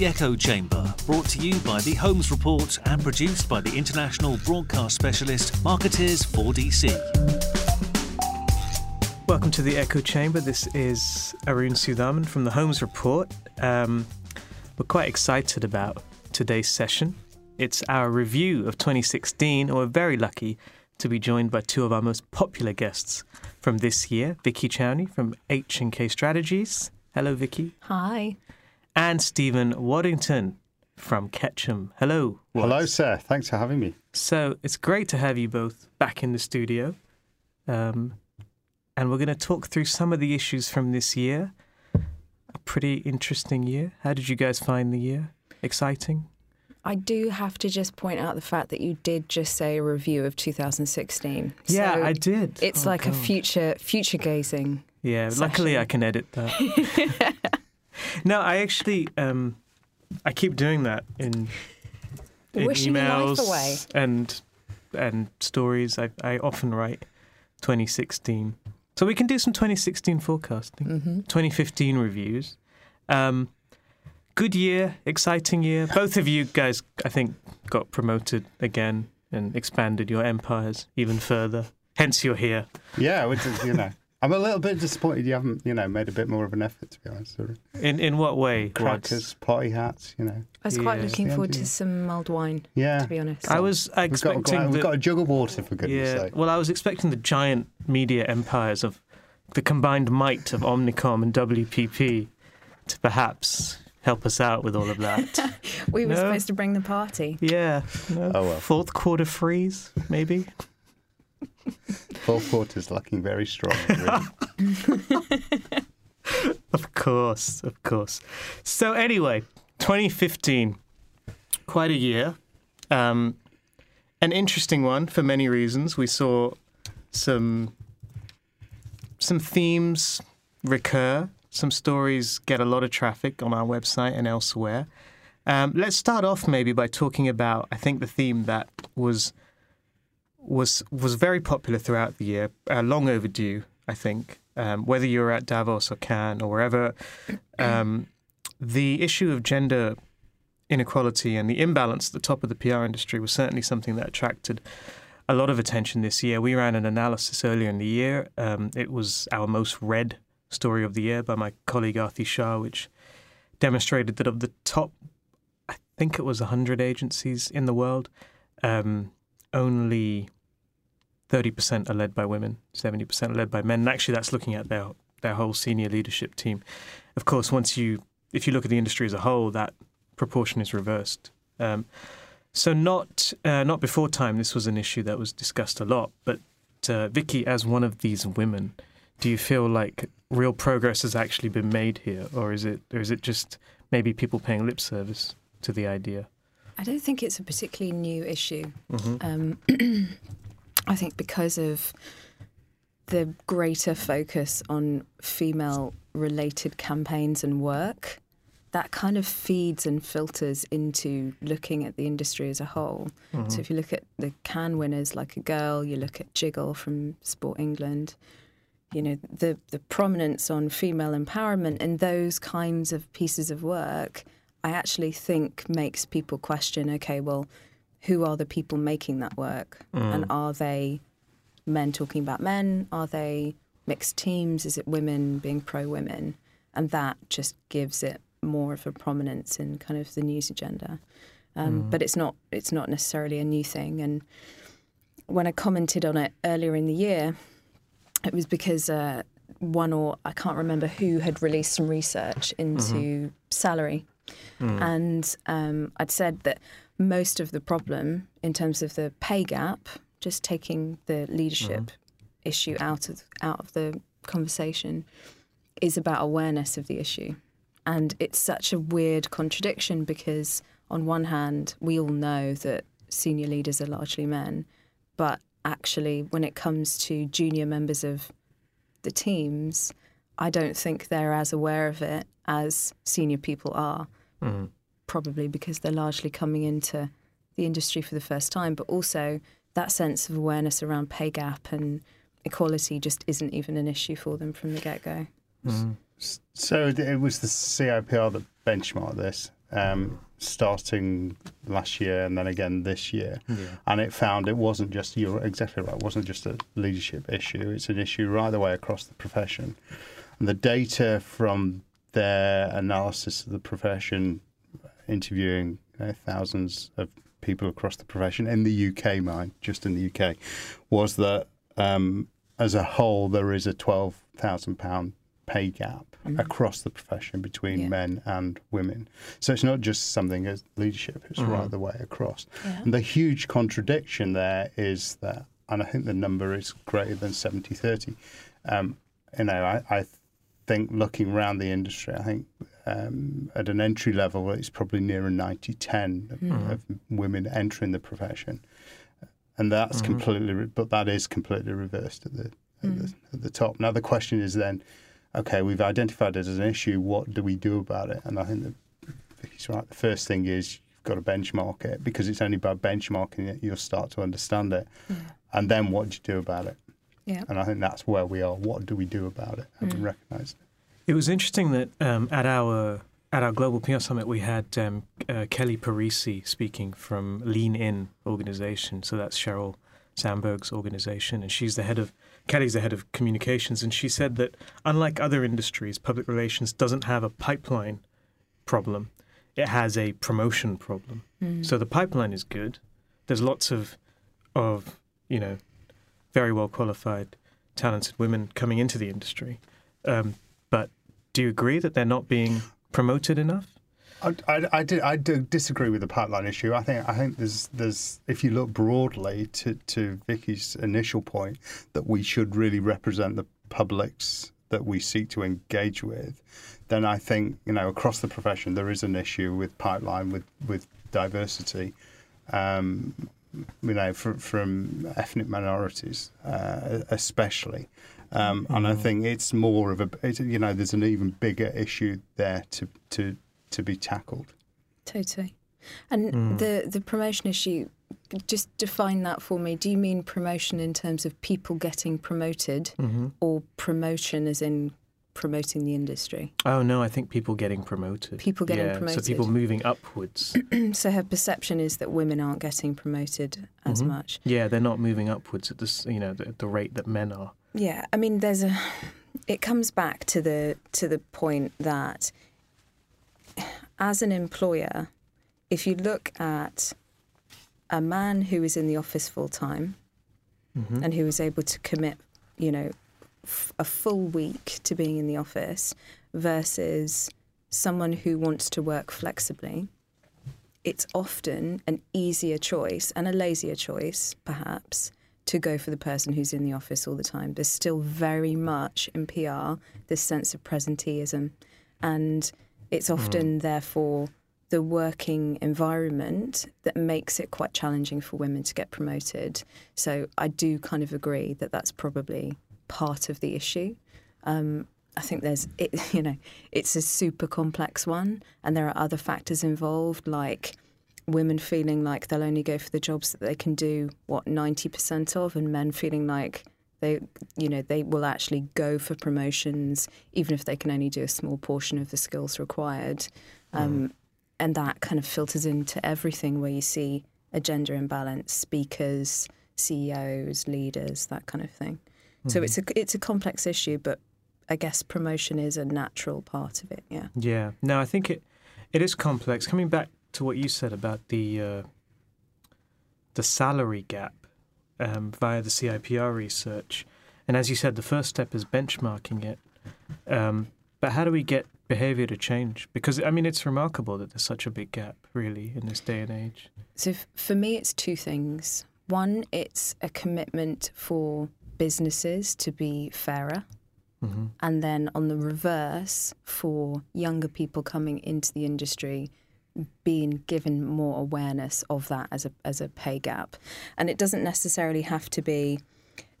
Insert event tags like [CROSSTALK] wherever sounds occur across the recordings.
The Echo Chamber, brought to you by the Holmes Report and produced by the international broadcast specialist Markettiers 4DC. Welcome to the Echo Chamber. This is Arun Sudhaman from the Holmes Report. Um, we're quite excited about today's session. It's our review of 2016, and we're very lucky to be joined by two of our most popular guests from this year, Vikki Chowney from H&K Strategies. Hello, Vikki. Hi. And Stephen Waddington from Ketchum. Hello. Wad. Hello, sir. Thanks for having me. So it's great to have you both back in the studio. Um, and we're going to talk through some of the issues from this year. A pretty interesting year. How did you guys find the year? Exciting? I do have to just point out the fact that you did just say a review of 2016. Yeah, So I did. It's Oh, like a future future gazing. Yeah, luckily I can edit that. [LAUGHS] no, I actually um, I keep doing that in, in Wishing your life emails away. and and stories. I I often write 2016, so we can do some 2016 forecasting. hmm 2015 reviews. Um, good year, exciting year. Both of you guys, I think, got promoted again and expanded your empires even further. Hence, you're here. Yeah, which is, you know, I'm a little bit disappointed you haven't, you know, made a bit more of an effort, to be honest. Sort of In in what way? Wadds? crackers, potty hats, you know. I was quite Yeah. looking forward to some mulled wine, Yeah. to be honest. I was We've got, a, expecting gla- we've got a jug of water, for goodness yeah. sake. Well, I was expecting the giant media empires of the combined might of Omnicom and WPP to perhaps help us out with all of that. [LAUGHS] we were No. supposed to bring the party. yeah. No? Oh, well. Fourth quarter freeze, maybe. [LAUGHS] Fourth quarter's looking very strong. Really. [LAUGHS] Of course, of course. So anyway, 2015, quite a year. Um, an interesting one for many reasons. We saw some some themes recur. Some stories get a lot of traffic on our website and elsewhere. Um, let's start off maybe by talking about I think the theme that was was was very popular throughout the year, uh, long overdue. I think um, whether you're at Davos or Cannes or wherever, um, the issue of gender inequality and the imbalance at the top of the PR industry was certainly something that attracted a lot of attention this year. We ran an analysis earlier in the year. Um, it was our most read story of the year by my colleague Aarti Shah, which demonstrated that of the top, I think it was 100 agencies in the world, um, only 30% are led by women, 70% are led by men. And actually, that's looking at their their whole senior leadership team. Of course, once you if you look at the industry as a whole, that proportion is reversed. Um, so not uh, not before time, this was an issue that was discussed a lot. But uh, Vikki, as one of these women, do you feel like real progress has actually been made here, or is it or is it just maybe people paying lip service to the idea? I don't think it's a particularly new issue. hmm Um, [CLEARS THROAT] I think because of the greater focus on female related campaigns and work, that kind of feeds and filters into looking at the industry as a whole. So if you look at the Cannes winners like a girl, you look at Jiggle from Sport England, you know, the the prominence on female empowerment and those kinds of pieces of work, I actually think makes people question, okay, well, who are the people making that work? And are they men talking about men? Are they mixed teams? Is it women being pro women? And that just gives it more of a prominence in kind of the news agenda. Um, But it's not it's not necessarily a new thing. And when I commented on it earlier in the year, it was because uh, one or I can't remember who had released some research into salary, and um, I'd said that most of the problem in terms of the pay gap, just taking the leadership issue out of out of the conversation, is about awareness of the issue, and it's such a weird contradiction because on one hand we all know that senior leaders are largely men, but actually when it comes to junior members of the teams, I don't think they're as aware of it as senior people are. Probably because they're largely coming into the industry for the first time, but also that sense of awareness around pay gap and equality just isn't even an issue for them from the get go. So it was the CIPR that benchmarked this. um, starting last year and then again this year, and it found it wasn't just you're exactly right. It wasn't just a leadership issue. It's an issue right the way across the profession, and the data from their analysis of the profession, interviewing know, thousands of people across the profession in the UK, mind just in the UK, was that um, as a whole there is a twelve thousand pound pay gap across the profession between Yeah. men and women. So it's not just something as leadership; it's right the way across. Yeah. And the huge contradiction there is that, and I think the number is greater than 70 30. Um, you know, I, I think looking around the industry, I think um, at an entry level, it's probably nearer 90 10 of, hmm. of women entering the profession. And that's mm-hmm. completely, re- but that is completely reversed at the, at, hmm. the, at the top. Now, the question is then, okay, we've identified it as an issue. What do we do about it? And I think that Vikki's right. The first thing is you've got to benchmark it because it's only by benchmarking it you'll start to understand it. And then what do you do about it? Yeah. And I think that's where we are. What do we do about it? Have we recognised it? It was interesting that um, at our at our global PR summit we had um, uh, Kelly Parisi speaking from Lean In organization. So that's Sheryl Sandberg's organization, and she's the head of Kelly's the head of communications, and she said that unlike other industries, public relations doesn't have a pipeline problem; it has a promotion problem. So the pipeline is good. There's lots of of you know very well qualified, talented women coming into the industry. Um, but do you agree that they're not being promoted enough? I, I, I, do, I do disagree with the pipeline issue. I think I think there's there's if you look broadly to, to Vikki's initial point that we should really represent the publics that we seek to engage with, then I think you know across the profession there is an issue with pipeline with with diversity. Um, you know, from, from ethnic minorities, uh, especially. Um, and I think it's more of a, it's, you know, there's an even bigger issue there to, to, to be tackled. Totally. And the the promotion issue, just define that for me. Do you mean promotion in terms of people getting promoted, or promotion as in promoting the industry? Oh no, I think people getting promoted. People getting yeah, promoted. So people moving upwards. [CLEARS THROAT] so her perception is that women aren't getting promoted as mm-hmm. much. yeah, they're not moving upwards at this, you know, the, the rate that men are. Yeah, I mean, there's a. It comes back to the to the point that, as an employer, if you look at a man who is in the office full time, mm-hmm. and who is able to commit, you know, f- a full week to being in the office, versus someone who wants to work flexibly, it's often an easier choice and a lazier choice, perhaps, to go for the person who's in the office all the time. There's still very much in PR this sense of presenteeism. And it's hmm. often, therefore, the working environment that makes it quite challenging for women to get promoted. So I do kind of agree that that's probably part of the issue. Um, I think there's, it, [LAUGHS] you know, it's a super complex one, and there are other factors involved, like women feeling like they'll only go for the jobs that they can do what 90% of, and men feeling like they, you know, they will actually go for promotions even if they can only do a small portion of the skills required. Um, and that kind of filters into everything where you see a gender imbalance, speakers, CEOs, leaders, that kind of thing. So it's a it's a complex issue, but I guess promotion is a natural part of it. Yeah. Yeah. No, I think it it is complex. Coming back to what you said about the uh, the salary gap um, via the CIPR research, and as you said, the first step is benchmarking it. Um, but how do we get behaviour to change? Because I mean, it's remarkable that there's such a big gap, really, in this day and age. So f- for me, it's two things. One, it's a commitment for businesses to be fairer. Mm-hmm. And then on the reverse, for younger people coming into the industry, being given more awareness of that as a, as a pay gap. And it doesn't necessarily have to be.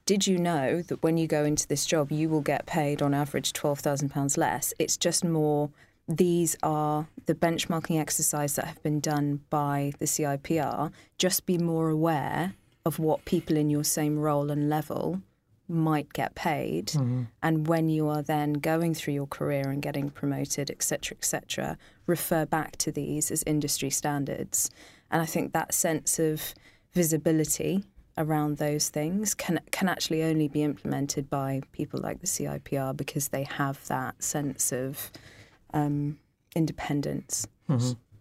Did you know that when you go into this job, you will get paid on average £12,000 less? It's just more, these are the benchmarking exercise that have been done by the CIPR. Just be more aware of what people in your same role and level might get paid. Mm-hmm. and when you are then going through your career and getting promoted etc etc refer back to these as industry standards. And i think that sense of visibility around those things can can actually only be implemented by people like the CIPR because they have that sense of um, independence.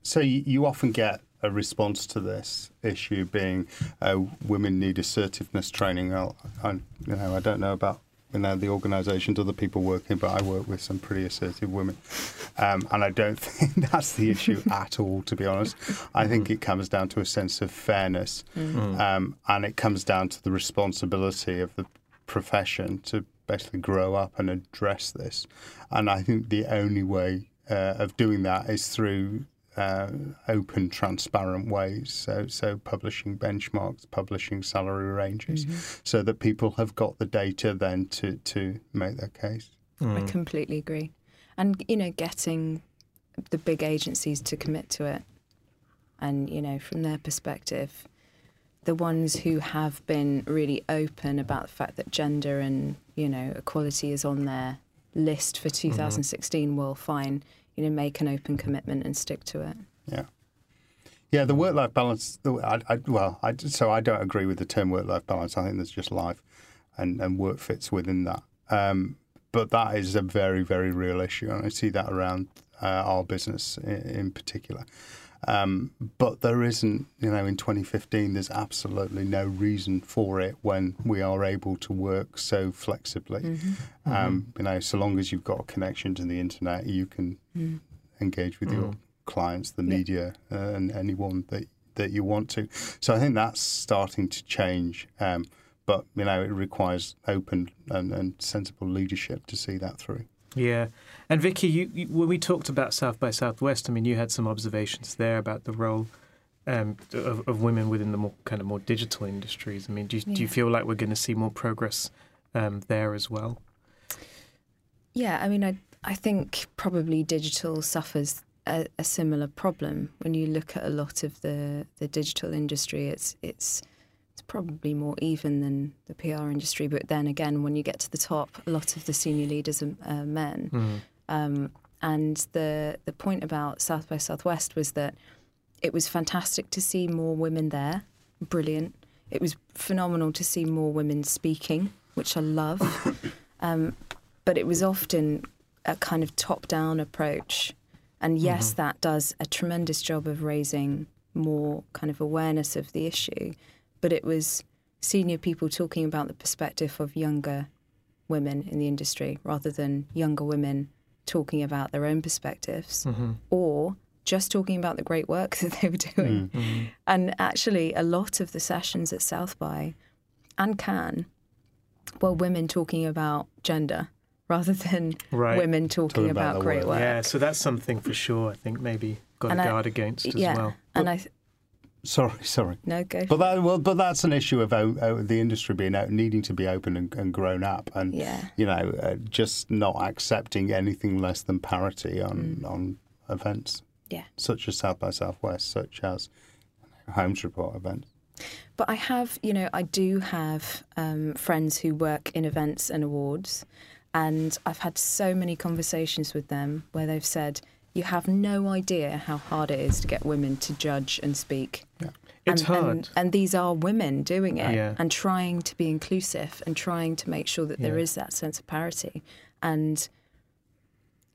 So you, you often get a response to this issue being uh, women need assertiveness training. I'll, I, you know, I don't know about you know the organisations other people working, but I work with some pretty assertive women, um, and I don't [LAUGHS] think that's the issue [LAUGHS] at all. To be honest, I think it comes down to a sense of fairness, um, and it comes down to the responsibility of the profession to basically grow up and address this. And I think the only way uh, of doing that is through uh, open, transparent ways. So, so publishing benchmarks, publishing salary ranges, mm-hmm. so that people have got the data then to to make their case. Mm. I completely agree. And, you know, getting the big agencies to commit to it. And, you know, from their perspective, the ones who have been really open about the fact that gender and, you know, equality is on their list for mm-hmm. 2016 will fine, you know, make an open commitment and stick to it. Yeah. Yeah, the work-life balance. I, I, well, I, so I don't agree with the term work-life balance. I think there's just life, and, and work fits within that. Um, but that is a very, very real issue, and I see that around uh, our business in, in particular. Um, but there isn't, you know, in 2015, there's absolutely no reason for it when we are able to work so flexibly. Um, you know, so long as you've got a connection to the internet, you can engage with your clients, the media, uh, and anyone that that you want to. So I think that's starting to change. Um, but you know, it requires open and, and sensible leadership to see that through. Yeah, and Vikki, you, you, when we talked about South by Southwest, I mean, you had some observations there about the role um, of, of women within the more kind of more digital industries. I mean, do you, do you feel like we're going to see more progress um, there as well? Yeah, I mean, I I think probably digital suffers a, a similar problem when you look at a lot of the, the digital industry. It's it's it's probably more even than the PR industry, but then again, when you get to the top, a lot of the senior leaders are men. Um, and the the point about South by Southwest was that it was fantastic to see more women there, brilliant. It was phenomenal to see more women speaking, which I love. [COUGHS] um, but it was often a kind of top down approach. And yes, that does a tremendous job of raising more kind of awareness of the issue. But it was senior people talking about the perspective of younger women in the industry rather than younger women talking about their own perspectives mm-hmm. or just talking about the great work [LAUGHS] that they were doing. Mm-hmm. Mm-hmm. And actually, a lot of the sessions at South by and Cannes were women talking about gender rather than Right. women talking, Talking about about, great work. work. Yeah, so that's something for sure. I think maybe got to I- guard against as yeah, well. and I th- Sorry, [LAUGHS] sorry. no go. But that well, but that's an issue of the industry being out, needing to be open and, and grown up, and Yeah. you know, uh, just not accepting anything less than parity on on events yeah. such as South by Southwest, such as Holmes Report events. But I have, you know, I do have um, friends who work in events and awards, and I've had so many conversations with them where they've said, "You have no idea how hard it is to get women to judge and speak." Yeah. It's and, hard. And, and these are women doing it Yeah. and trying to be inclusive and trying to make sure that there Yeah. is that sense of parity. And,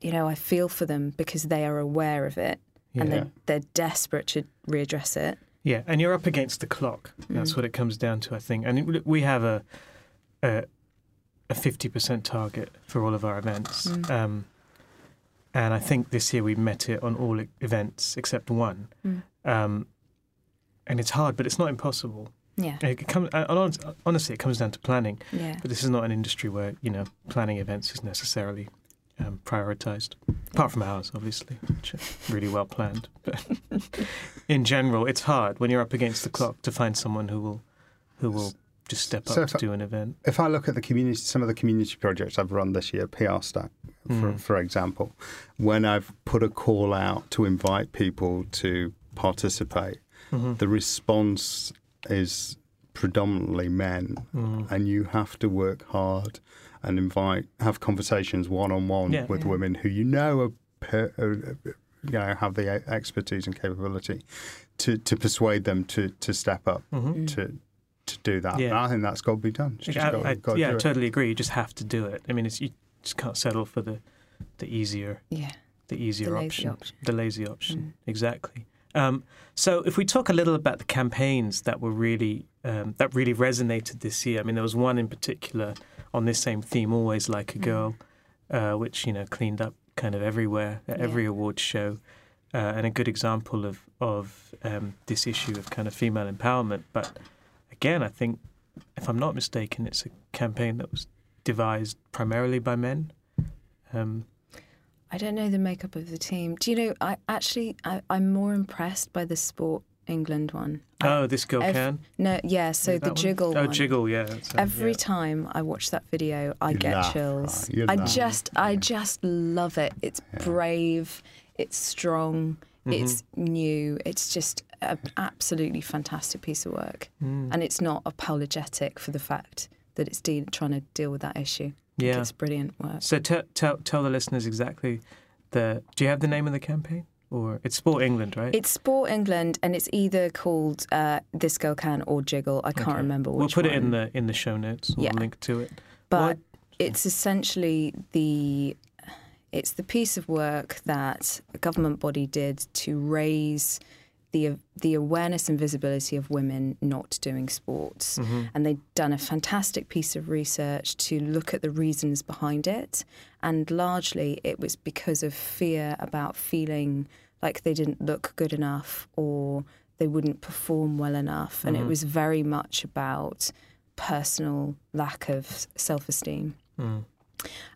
you know, I feel for them because they are aware of it and they're, they're desperate to readdress it. Yeah, and you're up against the clock. That's what it comes down to, I think. And it, we have a a a fifty percent target for all of our events, um, and I think this year we met it on all events except one. Um, and it's hard, but it's not impossible. Yeah. It comes, uh, honestly, it comes down to planning. Yeah. But this is not an industry where you know planning events is necessarily um, prioritized. Apart from ours, obviously, which are really well planned. [LAUGHS] But in general, it's hard when you're up against the clock to find someone who will who will just step So up if to I- do an event. If I look at the community, some of the community projects I've run this year, PR Stack, for, Mm. for example, when I've put a call out to invite people to participate, Mm-hmm. the response is predominantly men, Mm. and you have to work hard and invite, have conversations one on one with Yeah. women who you know are, per, uh, you know, have the expertise and capability to, to persuade them to, to step up Mhm. to to do that. Yeah. And I think that's got to be done. It's just I, got, I- got to yeah, I do it. totally agree. You just have to do it. I mean, it's you just can't settle for the the easier Yeah. the easier lazy option, option. the lazy option. Mm. Exactly. Um, so, if we talk a little about the campaigns that were really um, that really resonated this year, I mean, there was one in particular on this same theme, "Always Like a Mm. Girl," uh, which you know cleaned up kind of everywhere at Yeah. every awards show, uh, and a good example of of um, this issue of kind of female empowerment. But again, I think, if I'm not mistaken, it's a campaign that was devised primarily by men. Um, I don't know the makeup of the team. Do you know? I actually I, I'm more impressed by the Sport England one. I- oh, this girl ev- can. no, yeah. So Is the that one? jiggle Oh, one. jiggle, yeah. that's, Every yeah. time I watch that video, I You get laugh, chills. right? I laugh. just, I just love it. It's brave. It's strong. Mm-hmm. It's new. It's just an absolutely fantastic piece of work, Mm. and it's not apologetic for the fact that it's de- trying to deal with that issue. Yeah. it's brilliant work. So tell tell tell the listeners exactly the. Do you have the name of the campaign, or it's Sport England, right? It's Sport England, and it's either called uh, "This Girl Can" or "Jiggle." I can't Okay. remember We'll put it in the in the show notes. We'll Yeah. link to it. but What- it's essentially the it's the piece of work that a government body did to raise the the awareness and visibility of women not doing sports. Mm-hmm. and they'd done a fantastic piece of research to look at the reasons behind it. And largely it was because of fear about feeling like they didn't look good enough or they wouldn't perform well enough. And it was very much about personal lack of self-esteem. Mm.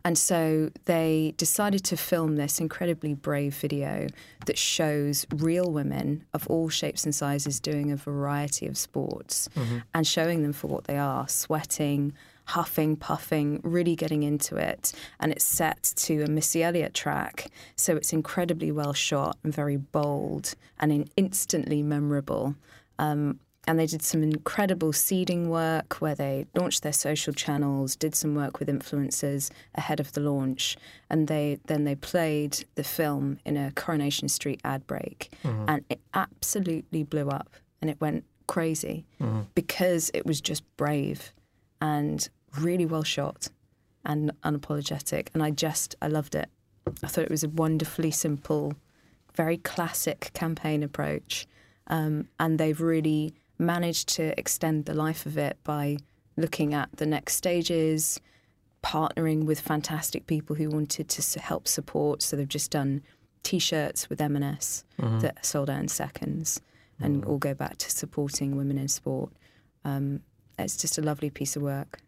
And so they decided to film this incredibly brave video that shows real women of all shapes and sizes doing a variety of sports and showing them for what they are sweating, huffing, puffing, really getting into it. And it's set to a Missy Elliott track. So it's incredibly well shot and very bold and in- instantly memorable. Um, and they did some incredible seeding work where they launched their social channels, did some work with influencers ahead of the launch, and they then they played the film in a Coronation Street ad break, and it absolutely blew up, and it went crazy because it was just brave and really well shot and unapologetic, and I just I loved it. I thought it was a wonderfully simple, very classic campaign approach, um, and they've really managed to extend the life of it by looking at the next stages, partnering with fantastic people who wanted to help support. So they've just done T-shirts with M&S that sold out in seconds, and all go back to supporting women in sport. Um, it's just a lovely piece of work.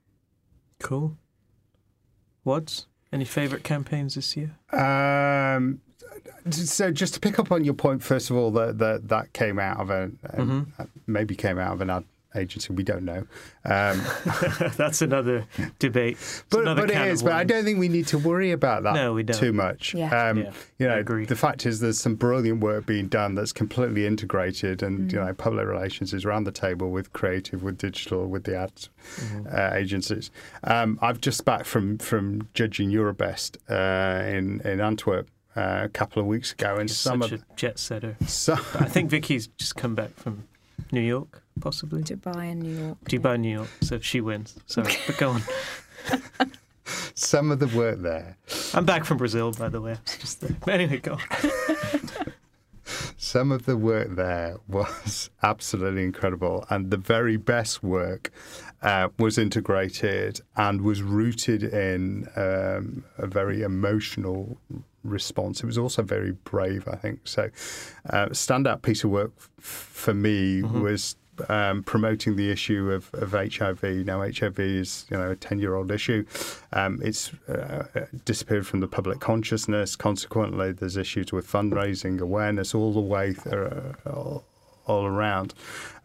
Cool. Wadds? Any favourite campaigns this year? Um, so just to pick up on your point, first of all, that that, that came out of a, Mm-hmm. a maybe came out of an ad agency. We don't know. Um, [LAUGHS] That's another debate. It's but another but it can of is. But I don't think we need to worry about that No, we don't. too much. Yeah. Um, Yeah, you I know, agree. the fact is, there's some brilliant work being done that's completely integrated, and you know, public relations is around the table with creative, with digital, with the ads Mm-hmm. uh, agencies. Um, I've just back from from judging Eurobest uh, in in Antwerp. Uh, a couple of weeks ago, and He's some such of a jet setter. some, But I think Vikki's just come back from New York, possibly. Dubai and New York. Dubai, and New York. So she wins. Sorry, [LAUGHS] but go on. some of the work there I'm back from Brazil, by the way. It's just there. But anyway, go on. some of the work there was [LAUGHS] absolutely incredible, and the very best work uh, was integrated and was rooted in um, a very emotional response. It was also very brave, I think. So, uh, standout piece of work f- for me was. Um, promoting the issue of, of HIV. Now, HIV is you know a ten year old issue. Um, it's uh, disappeared from the public consciousness. Consequently, there's issues with fundraising, awareness, all the way th- uh, all, all around.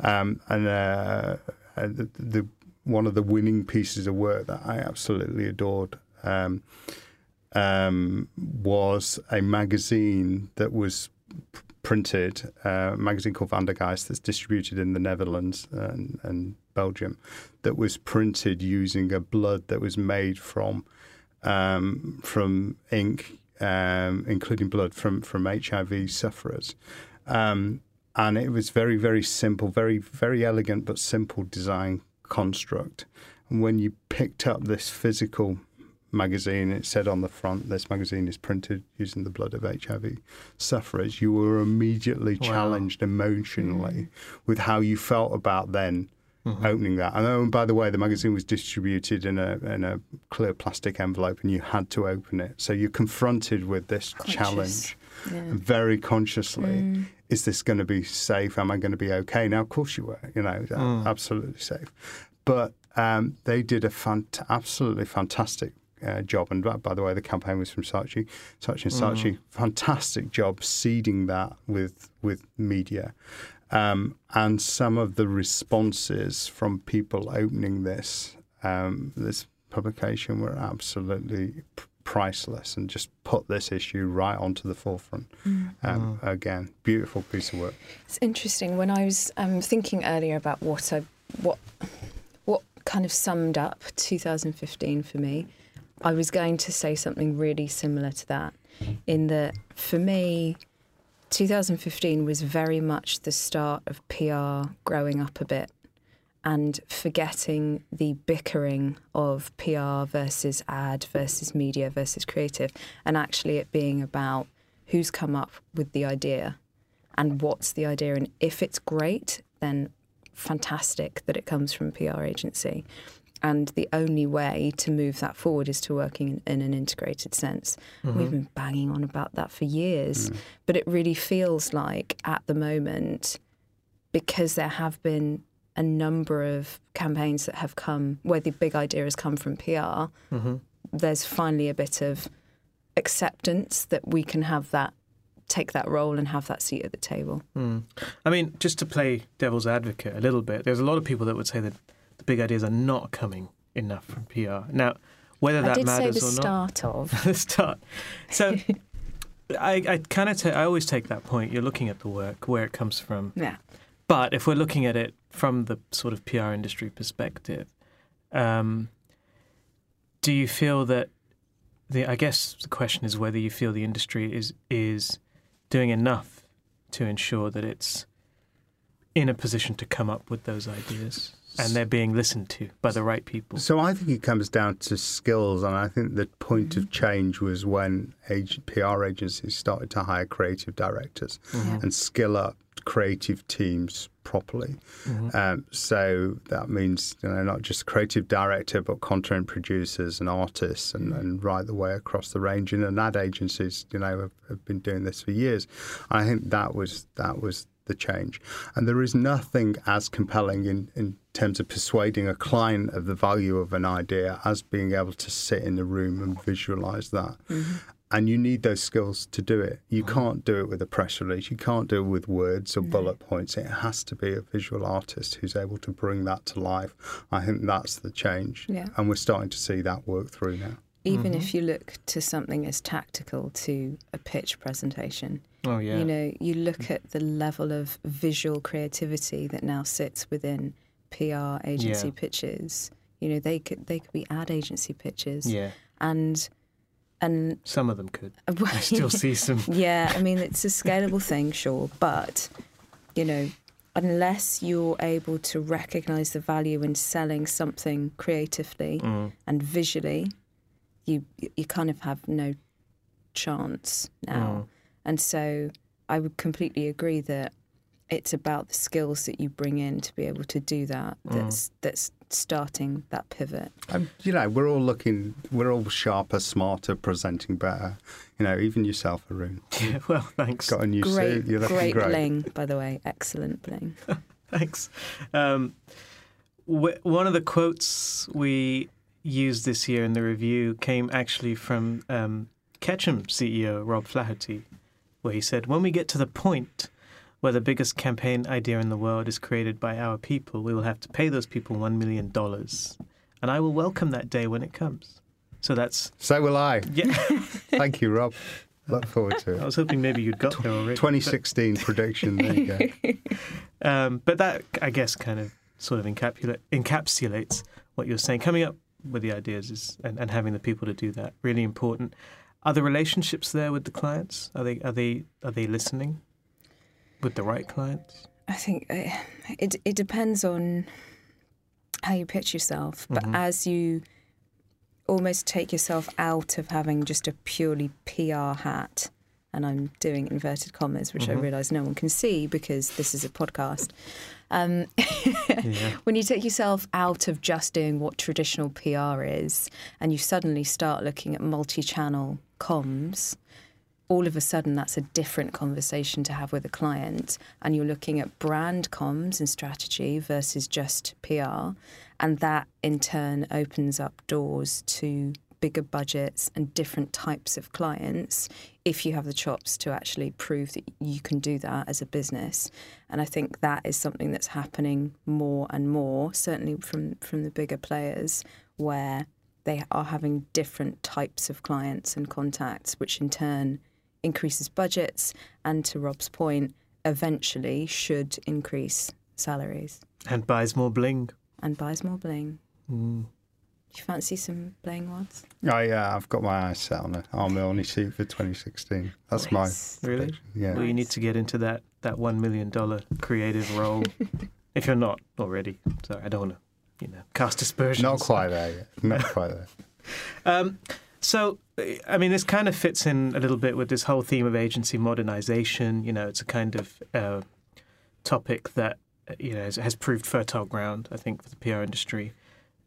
Um, and uh, uh, the, the one of the winning pieces of work that I absolutely adored. Um, um, was a magazine that was printed, uh, a magazine called Vangardist that's distributed in the Netherlands and, and Belgium, that was printed using a blood that was made from um, from ink, um, including blood from from HIV sufferers. Um, and it was very, very simple, very, very elegant, but simple design construct. And when you picked up this physical magazine, it said on the front, this magazine is printed using the blood of HIV sufferers, you were immediately Wow. challenged emotionally with how you felt about then Mm-hmm. opening that. And oh, and by the way, the magazine was distributed in a in a clear plastic envelope, and you had to open it. So you're confronted with this Conscious. challenge Yeah. very consciously. Mm. Is this going to be safe? Am I going to be okay? Now, of course you were, you know, Mm. absolutely safe. But um, they did a fant- absolutely fantastic uh, job. And by, by the way, the campaign was from Saatchi, Saatchi and Saatchi. Fantastic job seeding that with with media. Um, and some of the responses from people opening this um, this publication were absolutely p- priceless and just put this issue right onto the forefront. Um, Again, beautiful piece of work. It's interesting. When I was um, thinking earlier about what I what what kind of summed up 2015 for me, I was going to say something really similar to that. In that, for me, 2015 was very much the start of PR growing up a bit and forgetting the bickering of PR versus ad versus media versus creative, and actually it being about who's come up with the idea and what's the idea. And if it's great, then fantastic that it comes from a PR agency. And the only way to move that forward is to working in, in an integrated sense. We've mm-hmm. been banging on about that for years, mm. but it really feels like at the moment, because there have been a number of campaigns that have come where the big idea has come from PR, mm-hmm. there's finally a bit of acceptance that we can have that, take that role and have that seat at the table. Mm. I mean, just to play devil's advocate a little bit, there's a lot of people that would say that the big ideas are not coming enough from PR. Now, whether that matters the or not, the start of. [LAUGHS] the start. So, [LAUGHS] I, I kind of, ta- I always take that point. You're looking at the work, where it comes from. Yeah. But if we're looking at it from the sort of PR industry perspective, um, do you feel that the? I guess the question is whether you feel the industry is is doing enough to ensure that it's in a position to come up with those ideas and they're being listened to by the right people. So I think it comes down to skills, and I think the point of mm-hmm. change was when ag- PR agencies started to hire creative directors Yeah. and skill up creative teams properly. Mm-hmm. Um, so that means you know not just creative director, but content producers and artists, and, and right the way across the range. And, and ad agencies, you know, have, have been doing this for years. I think that was that was the change. And there is nothing as compelling in, in terms of persuading a client of the value of an idea as being able to sit in the room and visualize that. Mm-hmm. And you need those skills to do it. You can't do it with a press release. You can't do it with words or bullet points. It has to be a visual artist who's able to bring that to life. I think that's the change. Yeah. And we're starting to see that work through now. Even mm-hmm. if you look to something as tactical to a pitch presentation, Oh yeah. you know, you look at the level of visual creativity that now sits within PR agency Yeah. pitches. You know, they could they could be ad agency pitches, yeah. and and Some of them could. [LAUGHS] I still see [LAUGHS] some. yeah, I mean, it's a [LAUGHS] scalable thing, sure, but you know, unless you're able to recognize the value in selling something creatively Mm. and visually, you you kind of have no chance now. Mm. And so, I would completely agree that it's about the skills that you bring in to be able to do that. Mm. That's that's starting that pivot. Um, you know, we're all looking, we're all sharper, smarter, presenting better. You know, even yourself, Arun. [LAUGHS] Yeah, well, thanks. Got a new Great, suit. You're looking great, great. bling, by the way, excellent bling. [LAUGHS] Thanks. Um, wh- one of the quotes we used this year in the review came actually from um, Ketchum CEO Rob Flaherty, where he said, When we get to the point where the biggest campaign idea in the world is created by our people, we will have to pay those people $1 million. And I will welcome that day when it comes. So that's, So will I. yeah. [LAUGHS] Thank you, Rob. Look forward to it. I was hoping maybe you'd got there already. 2016 prediction. There you go. [LAUGHS] Um, but that, I guess, kind of sort of encapsulate, encapsulates what you're saying. Coming up with the ideas is, and, and having the people to do that really important. Are the relationships there with the clients? Are they are they are they listening with the right clients? I think uh, it it depends on how you pitch yourself, but as you almost take yourself out of having just a purely PR hat, and I'm doing inverted commas, which I realise no one can see because this is a podcast. Um, Yeah. [LAUGHS] when you take yourself out of just doing what traditional PR is, and you suddenly start looking at multi-channel comms, all of a sudden that's a different conversation to have with a client and you're looking at brand comms and strategy versus just PR and that in turn opens up doors to bigger budgets and different types of clients if you have the chops to actually prove that you can do that as a business and i think that is something that's happening more and more certainly from from the bigger players where they are having different types of clients and contacts which in turn increases budgets and to Rob's point, eventually should increase salaries And buys more bling. and buys more bling. Mm. Do you fancy some playing ones? Oh yeah, I've got my eyes set on it. Armani suit for 2016. That's my Really? prediction. Yeah. Well, you need to get into that that one million dollar creative role [LAUGHS] if you're not already. Sorry, I don't want to, you know, cast aspersions. Not quite there yet. Not quite there. [LAUGHS] Um, so, I mean, this kind of fits in a little bit with this whole theme of agency modernization. You know, it's a kind of uh, topic that uh, you know has, has proved fertile ground, I think, for the PR industry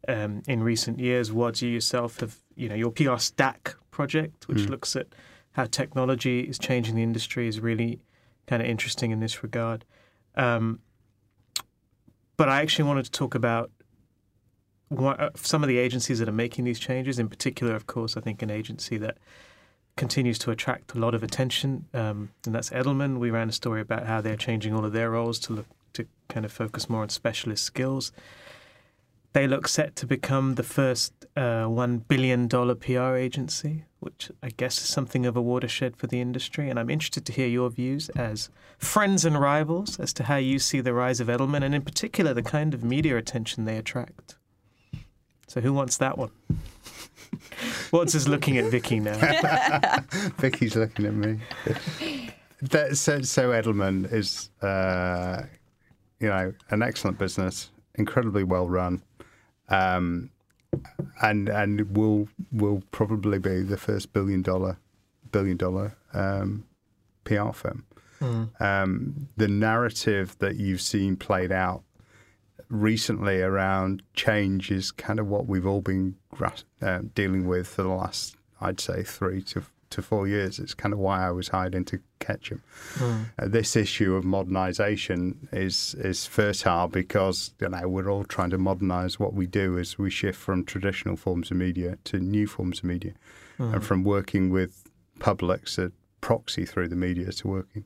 um, in recent years. Wadds, you yourself have, you know, your PR Stack project, which looks at how technology is changing the industry, is really kind of interesting in this regard. Um, but I actually wanted to talk about uh, some of the agencies that are making these changes. In particular, of course, I think an agency that continues to attract a lot of attention, um, and that's Edelman. We ran a story about how they're changing all of their roles to look to kind of focus more on specialist skills. They look set to become the first uh, one billion dollar PR agency, which I guess is something of a watershed for the industry. And I'm interested to hear your views as friends and rivals as to how you see the rise of Edelman, and in particular the kind of media attention they attract. So who wants that one? [LAUGHS] What's is looking at Vikki now? [LAUGHS] Vikki's looking at me. That, so, so Edelman is, uh, you know, an excellent business, incredibly well run, um, and and will will probably be the first billion dollar billion dollar um, PR firm. Um, the narrative that you've seen played out recently around change is kind of what we've all been uh, dealing with for the last, I'd say, three to to four years. It's kind of why I was hired into Ketchum. Uh, this issue of modernisation is is fertile because you know we're all trying to modernise what we do as we shift from traditional forms of media to new forms of media, and from working with publics at proxy through the media to working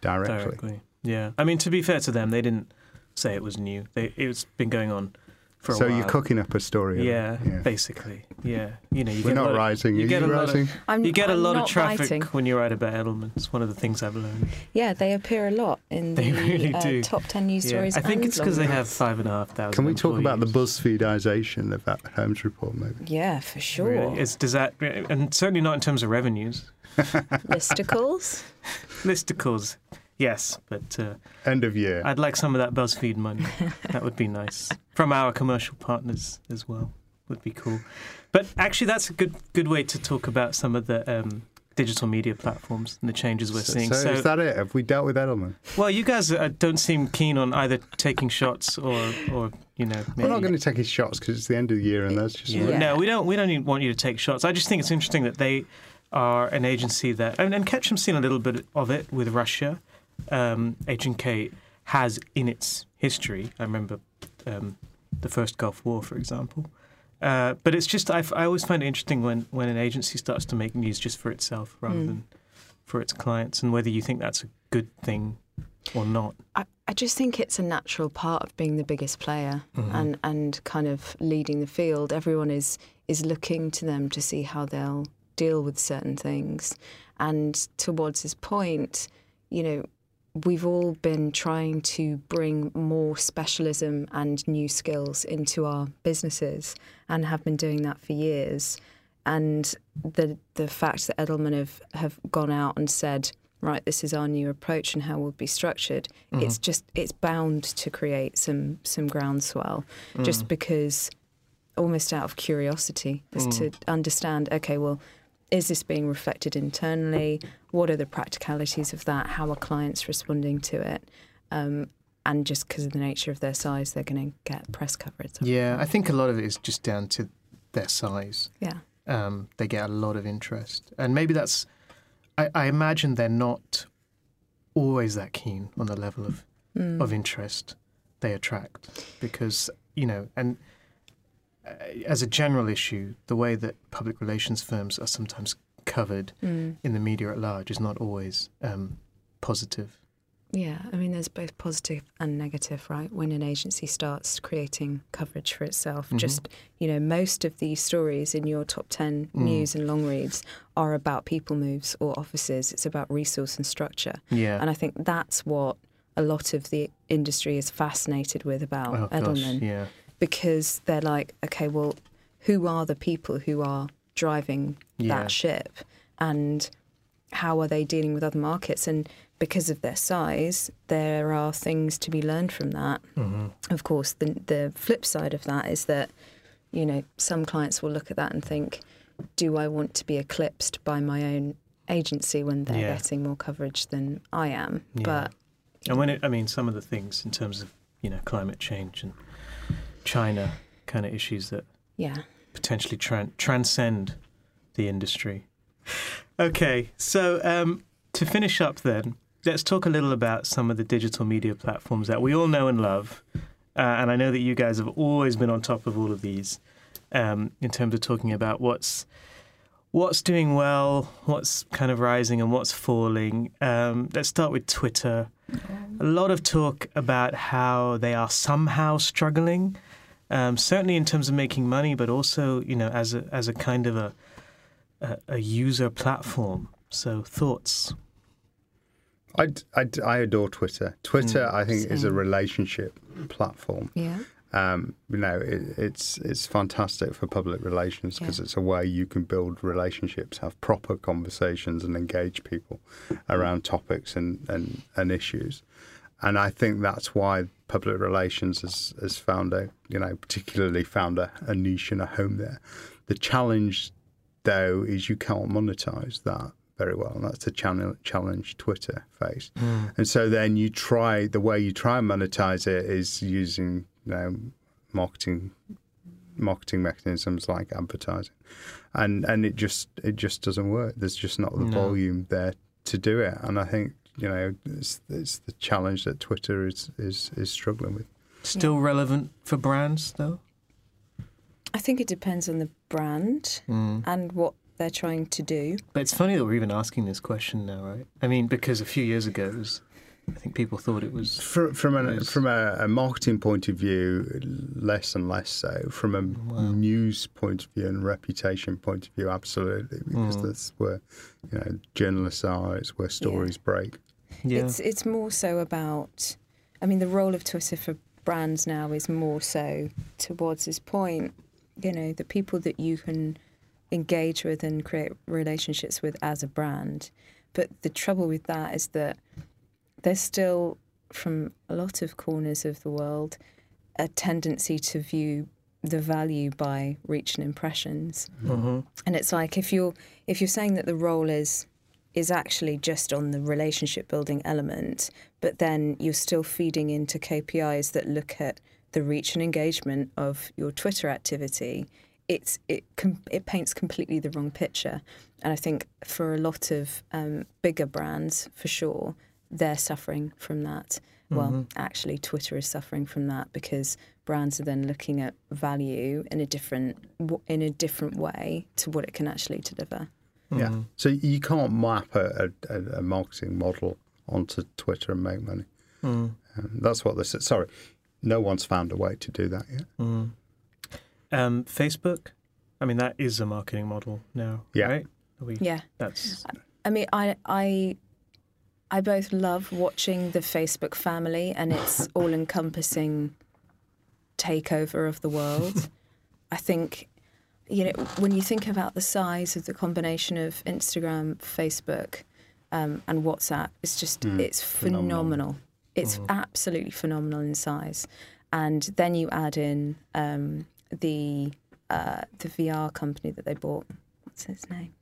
directly. Directly. Yeah. I mean, to be fair to them, they didn't say it was new. They, it's been going on for a So while. you're cooking up a story. Yeah, yeah. basically. Yeah. You know, you We're get not lot of- rising. You Are get you a lot rising? of I'm, you get a I'm lot of traffic biting. when you write about Edelman. It's one of the things I've learned. Yeah, they appear a lot in They the really uh, do. top 10 news Yeah. stories. I think it's because they have five and a half thousand. Can we talk about the employees. BuzzFeedization of that Holmes report, maybe? Yeah, for sure. Really? Is, does that, and certainly not in terms of revenues. [LAUGHS] Listicles. Listicles, yes, but uh, End of year. I'd like some of that BuzzFeed money. [LAUGHS] that would be nice from our commercial partners as well. Would be cool. But actually, that's a good good way to talk about some of the um, digital media platforms and the changes we're so, seeing. so is that it? Have we dealt with Edelman? well, you guys uh, don't seem keen on either taking shots or, or you know. We're not going to take his shots because it's the end of the year and that's just. Yeah. Yeah. No, we don't. We don't even want you to take shots. I just think it's interesting that they are an agency that, and, and Ketchum's seen a little bit of it with Russia. Um, H&K has in its history. I remember um, the first Gulf War, for example. Uh, but it's just I, I always find it interesting when, when an agency starts to make news just for itself rather Mm. than for its clients, and whether you think that's a good thing or not. I, I just think it's a natural part of being the biggest player Mm-hmm. and, and kind of leading the field. Everyone is is looking to them to see how they'll deal with certain things. And towards his point, you know, we've all been trying to bring more specialism and new skills into our businesses and have been doing that for years. And the the fact that Edelman have, have gone out and said, right, this is our new approach and how we'll be structured, mm-hmm. it's just it's bound to create some some groundswell mm. just because almost out of curiosity as mm. to understand, okay, well, is this being reflected internally? What are the practicalities of that? How are clients responding to it? Um, and just because of the nature of their size, they're going to get press coverage. Yeah, I think a lot of it is just down to their size. Yeah. Um, they get a lot of interest, and maybe that's. I, I imagine they're not always that keen on the level of Mm. of interest they attract, because you know, and uh, as a general issue, the way that public relations firms are sometimes covered Mm. in the media at large is not always um, positive. Yeah, I mean, there's both positive and negative, right? When an agency starts creating coverage for itself, Mhm. just, you know, most of these stories in your top 10 Mm. news and long reads are about people moves or offices. It's about resource and structure. Yeah. And I think that's what a lot of the industry is fascinated with about oh gosh. Edelman Yeah. because they're like, okay, well, who are the people who are driving Yeah. that ship and how are they dealing with other markets? And because of their size, there are things to be learned from that. hmm Of course, the, the flip side of that is that, you know, some clients will look at that and think, do I want to be eclipsed by my own agency when they're Yeah. getting more coverage than I am? Yeah. But And when it, I mean, some of the things in terms of you know climate change and China kind of issues that yeah, potentially tran- transcend the industry. Okay, so um, to finish up, then let's talk a little about some of the digital media platforms that we all know and love, uh, and I know that you guys have always been on top of all of these um, in terms of talking about what's what's doing well, what's kind of rising, and what's falling. Um, let's start with Twitter. A lot of talk about how they are somehow struggling, um, certainly in terms of making money, but also you know as a as a kind of a a, a user platform. So thoughts? I, I, I adore Twitter. Twitter, Mm. I think, is a relationship platform. yeah, Um, you know, it, it's it's fantastic for public relations because Yeah. it's a way you can build relationships, have proper conversations, and engage people around topics and, and, and issues. And I think that's why public relations has, has found a, you know, particularly found a, a niche and a home there. The challenge, though, is you can't monetize that very well. And that's the channel, challenge Twitter face. Hmm. And so then you try, the way you try and monetize it is using, you know, marketing marketing mechanisms like advertising. And and it just it just doesn't work. There's just not the No. volume there to do it. And I think, you know, it's, it's the challenge that Twitter is, is, is struggling with. Still relevant for brands though. I think it depends on the brand Mm. and what they're trying to do. But it's funny that we're even asking this question now, right? I mean, because a few years ago, it was, I think people thought it was. From, from, an, Yes. from a, a marketing point of view, less and less so. From a Wow. news point of view and reputation point of view, absolutely, because Mm. that's where you know journalists are. It's where stories break. Yeah. It's it's more so about. I mean, the role of Twitter for brands now is more so towards this point. You know, the people that you can engage with and create relationships with as a brand. But the trouble with that is that there's still, from a lot of corners of the world, a tendency to view the value by reach and impressions. hmm And it's like if you're if you're saying that the role is is actually just on the relationship building element, but then you're still feeding into KPIs that look at the reach and engagement of your Twitter activity, it's it com- it paints completely the wrong picture. And I think for a lot of um, bigger brands, for sure, they're suffering from that. Well, actually, Twitter is suffering from that because brands are then looking at value in a different w- in a different way to what it can actually deliver. Yeah. So you can't map a, a, a marketing model onto Twitter and make money. Mm. Um, that's what this is. Sorry, no one's found a way to do that yet. Mm. Um, Facebook, I mean, that is a marketing model now, Yeah. right? Are we, Yeah. That's I mean, I I I both love watching the Facebook family and its [LAUGHS] all-encompassing takeover of the world. [LAUGHS] I think you know when you think about the size of the combination of Instagram, Facebook, um, and WhatsApp, it's just it's phenomenal. phenomenal. It's absolutely phenomenal in size, and then you add in um, the uh, the VR company that they bought. What's his name?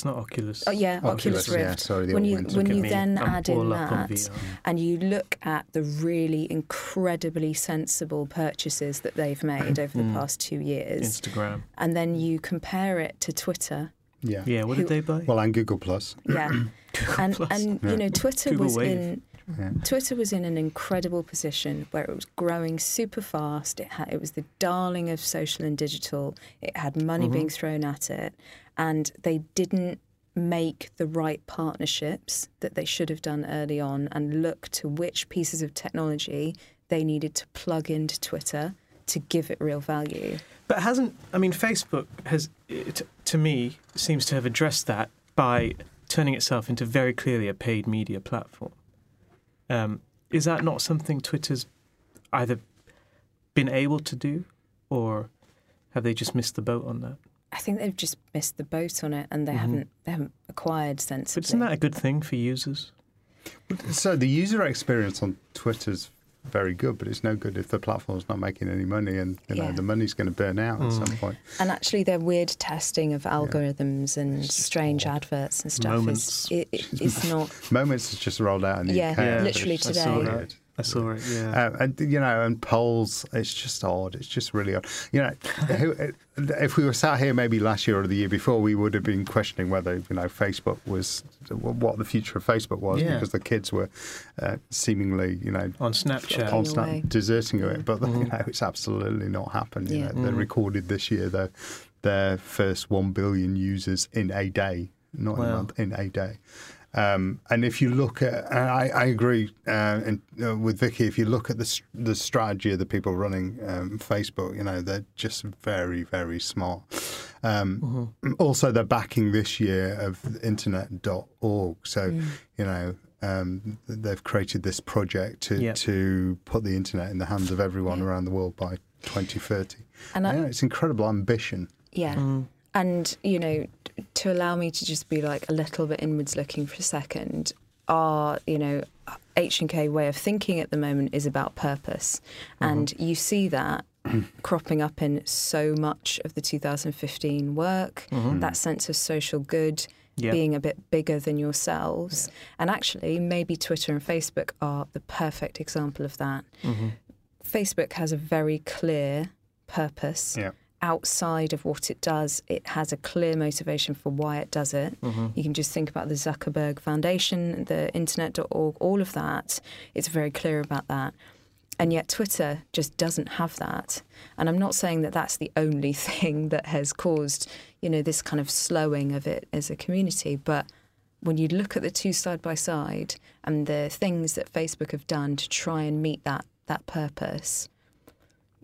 Damn it. that, it's not Oculus. Oh yeah, Oculus, Oculus, yeah, Rift. sorry, the when old you ones. when you me, then I'm add in all up on that, and you look at the really incredibly sensible purchases that they've made over the Mm. past two years, Instagram. and then you compare it to Twitter, Yeah. Yeah, what Who- did they buy? Well, and Google Plus. yeah, [CLEARS THROAT] and Plus. and Yeah. you know Twitter Google was Wave. in Yeah. Twitter was in an incredible position where it was growing super fast. It had, it was the darling of social and digital. It had money being thrown at it, and they didn't make the right partnerships that they should have done early on and look to which pieces of technology they needed to plug into Twitter to give it real value. But hasn't I mean Facebook has to me seems to have addressed that by turning itself into very clearly a paid media platform. Um, is that not something Twitter's either been able to do, or have they just missed the boat on that? I think they've just missed the boat on it, and they mm-hmm. haven't they haven't acquired sense. But sensibly. isn't that a good thing for users? So the user experience on Twitter's very good, but it's no good if the platform's not making any money, and you know Yeah. the money's going to burn out at some mm. point. And actually, their weird testing of algorithms and strange odd. adverts and stuff Moments. is it, it, it's [LAUGHS] not. Moments has just rolled out in the Yeah, UK. Yeah, literally I today. Saw Weird. that. I saw it. Yeah. Uh, and you know, and polls, it's just odd. It's just really odd. You know, [LAUGHS] if we were sat here maybe last year or the year before, we would have been questioning whether you know Facebook was what the future of Facebook was Yeah. because the kids were uh, seemingly you know on Snapchat. On- constant deserting of it. But you know, it's absolutely not happened. You Yeah. know, they Mm. recorded this year their their first one billion users in a day, not in a month, in a day. Um, and if you look at, and I, I agree uh, in, uh, with Vikki. If you look at the the strategy of the people running um, Facebook, you know they're just very very smart. Um, Also, they're backing this year of Internet.org, so you know um, they've created this project to Yeah. to put the internet in the hands of everyone Yeah. around the world by 2030. And I, yeah, it's incredible ambition. yeah, Mm. And you know, to allow me to just be like a little bit inwards looking for a second, our you know H and K way of thinking at the moment is about purpose, and you see that. [CLEARS THROAT] cropping up in so much of the 2015 work, that sense of social good, Yeah. being a bit bigger than yourselves. And actually, maybe Twitter and Facebook are the perfect example of that. Mm-hmm. Facebook has a very clear purpose. Yeah. Outside of what it does, it has a clear motivation for why it does it. Mm-hmm. You can just think about the Zuckerberg Foundation, the internet.org, all of that. It's very clear about that. And yet Twitter just doesn't have that. And I'm not saying that that's the only [LAUGHS] thing that has caused, you know, this kind of slowing of it as a community, but when you look at the two side by side and the things that Facebook have done to try and meet that that purpose,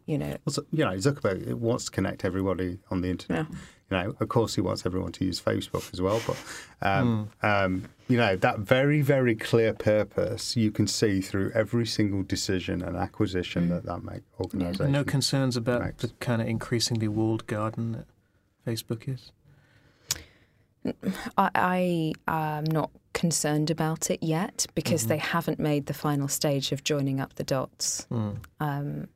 you know, Well, you know, Zuckerberg wants to connect everybody on the internet. You know, of course, he wants everyone to use Facebook as well. But um, um, you know, that very, very clear purpose you can see through every single decision and acquisition that that make organisation. No concerns about makes. the kind of increasingly walled garden that Facebook is. I, I am not concerned about it yet because Mm-hmm. they haven't made the final stage of joining up the dots. Mm. Um,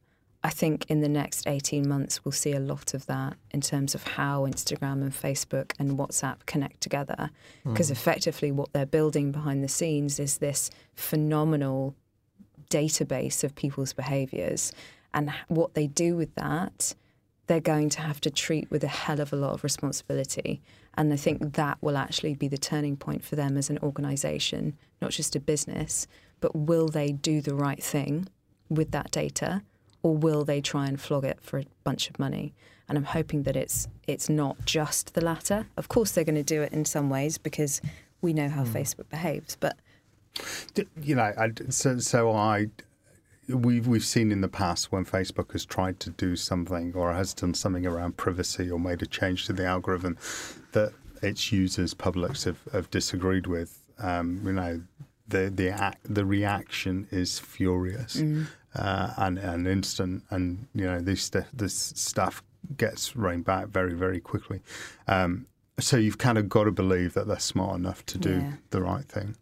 I think in the next 18 months, we'll see a lot of that in terms of how Instagram and Facebook and WhatsApp connect together. Because Mm. effectively, what they're building behind the scenes is this phenomenal database of people's behaviors. And what they do with that, they're going to have to treat with a hell of a lot of responsibility. And I think that will actually be the turning point for them as an organization, not just a business, but will they do the right thing with that data or will they try and flog it for a bunch of money? And I'm hoping that it's it's not just the latter. Of course they're going to do it in some ways because we know how Facebook behaves, but you know, I, so so I, we've we've seen in the past when Facebook has tried to do something or has done something around privacy or made a change to the algorithm that its users, publics have, have disagreed with. Um, you know, the the act, the reaction is furious uh, and and instant, and you know this this stuff gets reined back very very quickly. Um, so you've kind of got to believe that they're smart enough to do Yeah. the right thing.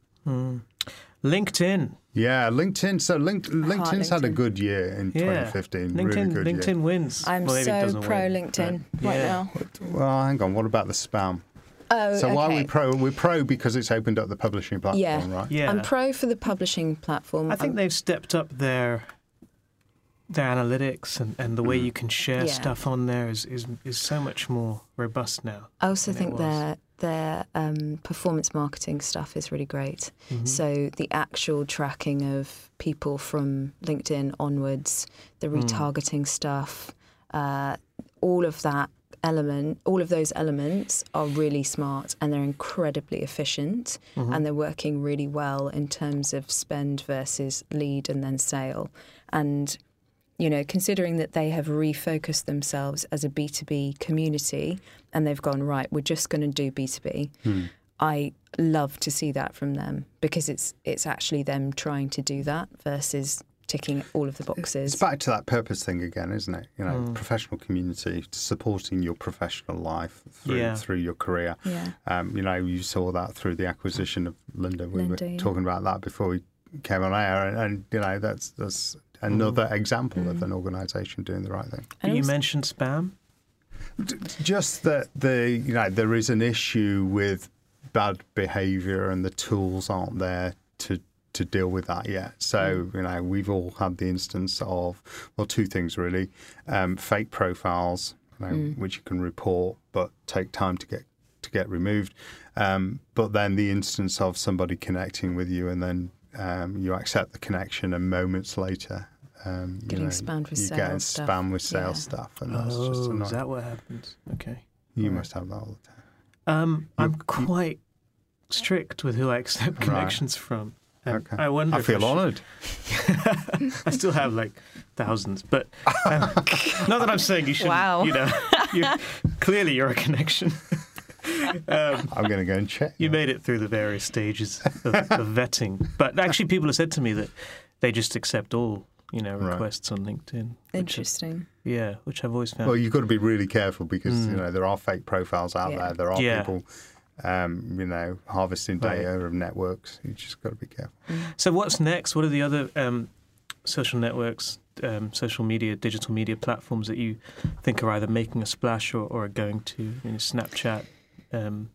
LinkedIn. Yeah, LinkedIn. So Link, LinkedIn's had a good year in Yeah. 2015. LinkedIn. really good LinkedIn year. wins. I'm Well, so pro win, LinkedIn but right yeah. now. Well, hang on. What about the spam? Oh, So why are we pro? We're pro because it's opened up the publishing platform, Yeah. right? Yeah. I'm pro for the publishing platform. I think I'm- they've stepped up their their analytics and, and the way Mm. you can share Yeah. stuff on there is, is is so much more robust now. I also think their their um, performance marketing stuff is really great. Mhm. So the actual tracking of people from LinkedIn onwards, the Hmm. retargeting stuff, uh, all of that element, all of those elements are really smart and they're incredibly efficient Mm-hmm. and they're working really well in terms of spend versus lead and then sale. And you know, considering that they have refocused themselves as a B2B community and they've gone, right, we're just going to do B2B. I love to see that from them because it's it's actually them trying to do that versus ticking all of the boxes. It's back to that purpose thing again, isn't it? You know, Mm. professional community supporting your professional life through Yeah. through your career. yeah. Um, you know, you saw that through the acquisition of Lynda. We Lynda, were yeah. talking about that before we came on air, and, and you know, that's that's another example of an organisation doing the right thing. But And you also- mentioned spam. Just that the you know there is an issue with bad behaviour and the tools aren't there to to deal with that yet. So you know we've all had the instance of well two things really, um, fake profiles you know, which you can report but take time to get to get removed. Um, but then the instance of somebody connecting with you and then um, you accept the connection and moments later. Um, you Getting know, spammed with you sales getting stuff. spam with sales Yeah. stuff, and that's just oh, annoying. is that what happens? Okay. You Right. must have that all the time. Um, I'm you- quite strict with who I accept Right. connections from. And Okay. I wonder. I feel should- honoured. [LAUGHS] I still have like thousands, but um, [LAUGHS] not that I'm saying you should. Wow. You know, [LAUGHS] you, clearly you're a connection. um, I'm going to go and check. you now. made it through the various stages of, of vetting, but actually, people have said to me that they just accept all you know Right. requests on LinkedIn. which Interesting. yeah, which I've always found. Well, you've got to be really careful because Mm. you know there are fake profiles out Yeah. there. There are Yeah. people, um, you know, harvesting Right. data of networks. You just got to be careful. So what's next? What are the other um, social networks, um, social media, digital media platforms that you think are either making a splash or, or are going to? You know, Snapchat um,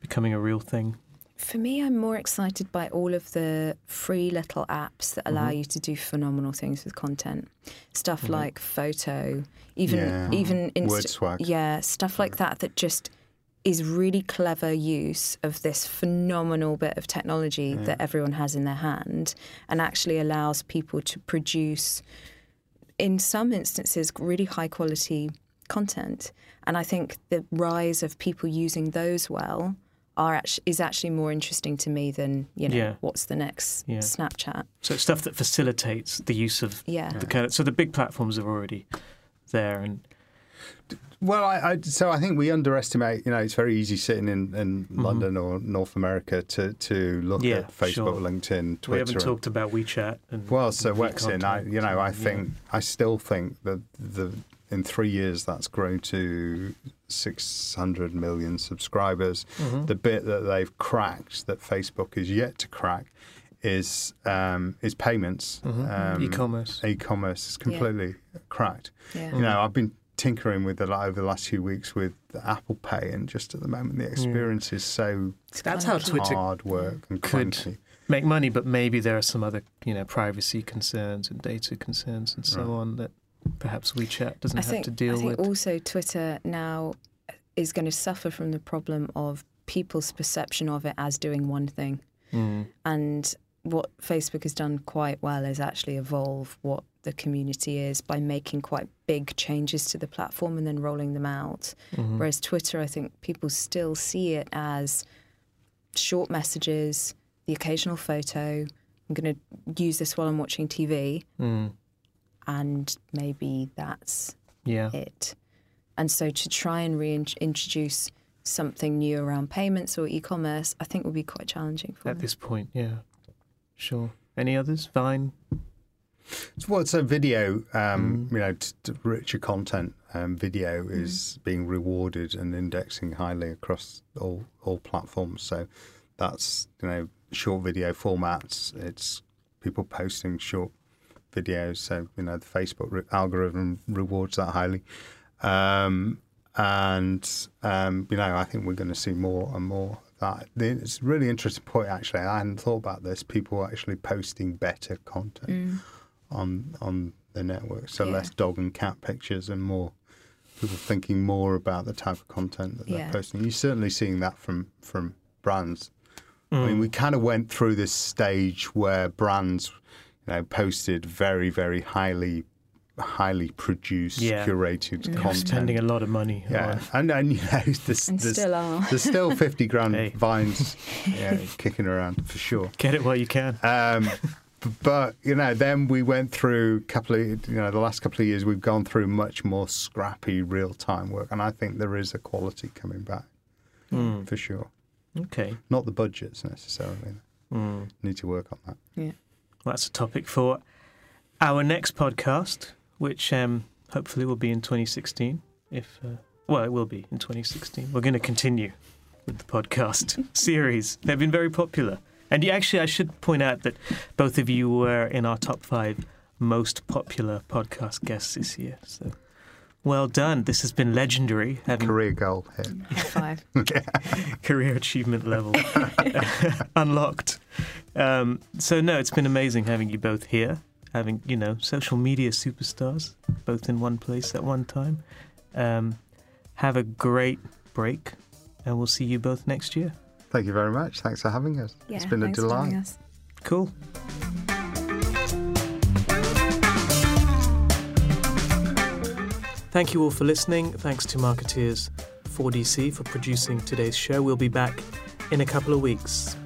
becoming a real thing. For me, I'm more excited by all of the free little apps that allow Mhm. you to do phenomenal things with content. Stuff Mhm. like photo, even Yeah. even Word Insta- swag. yeah, stuff like that that just is really clever use of this phenomenal bit of technology that everyone has in their hand and actually allows people to produce in some instances really high quality content and i think the rise of people using those well are actually, is actually more interesting to me than you know Yeah. what's the next Yeah. snapchat So it's stuff that facilitates the use of yeah the kind so the big platforms are already there and Well, I, I so I think we underestimate. You know, it's very easy sitting in, in London or North America to to look Mm-hmm. Yeah, at Facebook, sure. LinkedIn, Twitter. we haven't and- talked about WeChat and Well, so and Weixin, I, you know, I and- think I still think that the in three years that's grown to 600 million subscribers. Mhm. The bit that they've cracked that Facebook is yet to crack is um, is payments. Mhm. Um, e-commerce. E-commerce is completely cracked. yeah You know, I've been tinkering with it over the last few weeks with the Apple Pay, and just at the moment the experience is so That's how. Twitter hard work and could clunky. make money, but maybe there are some other, you know, privacy concerns and data concerns and so Right. on that perhaps WeChat doesn't I have think, to deal with. I think with. also Twitter now is going to suffer from the problem of people's perception of it as doing one thing. Mm. And what Facebook has done quite well is actually evolve what the community is by making quite big changes to the platform and then rolling them out. Mhm. Whereas Twitter, I think people still see it as short messages, the occasional photo, I'm going to use this while I'm watching TV, Mm. And maybe that's Yeah. it. And so to try and reintroduce something new around payments or e-commerce, I think will be quite challenging for At them. this point, yeah. Sure. Any others? Vine? Well, it's a video, um, Mm. you know, t- t- richer content. Um, video is being rewarded and indexing highly across all all platforms. So that's you know short video formats. It's people posting short videos. So you know the Facebook re- algorithm rewards that highly. Um, and um, you know, I think we're going to see more and more of that. It's a really interesting point, actually. I hadn't thought about this. People are actually posting better content Mm. on on the network. So Yeah. less dog and cat pictures and more people thinking more about the type of content that they're Yeah. posting. You're certainly seeing that from from brands. I Mm. mean, we kind of went through this stage where brands, you know, posted very very highly highly produced, Yeah. curated Yeah. content. Spending a lot of money. yeah, on- and and you know, [LAUGHS] there's, And there's, still are. there's still [LAUGHS] fifty grand Hey. vines [LAUGHS] yeah, kicking around for sure. Get it while you can. Um, but you know, then we went through a couple of you know the last couple of years we've gone through much more scrappy real time work, and I think there is a quality coming back Mm. for sure. Okay. Not the budgets necessarily. Mm. Need to work on that. Yeah. That's a topic for our next podcast, which um, hopefully will be in 2016. If uh, well, it will be in 2016. We're going to continue with the podcast [LAUGHS] series. They've been very popular, and actually, I should point out that both of you were in our top five most popular podcast guests this year. So. Well done. This has been legendary, having Career goal hit. Five. [LAUGHS] career achievement level [LAUGHS] unlocked. Um, so no, it's been amazing having you both here, having you know social media superstars both in one place at one time. Um, have a great break, and we'll see you both next year. Thank you very much. Thanks for having us. Yeah, it's been a thanks for delight. us. Cool. Thank you all for listening. Thanks to Markettiers 4DC for producing today's show. We'll be back in a couple of weeks.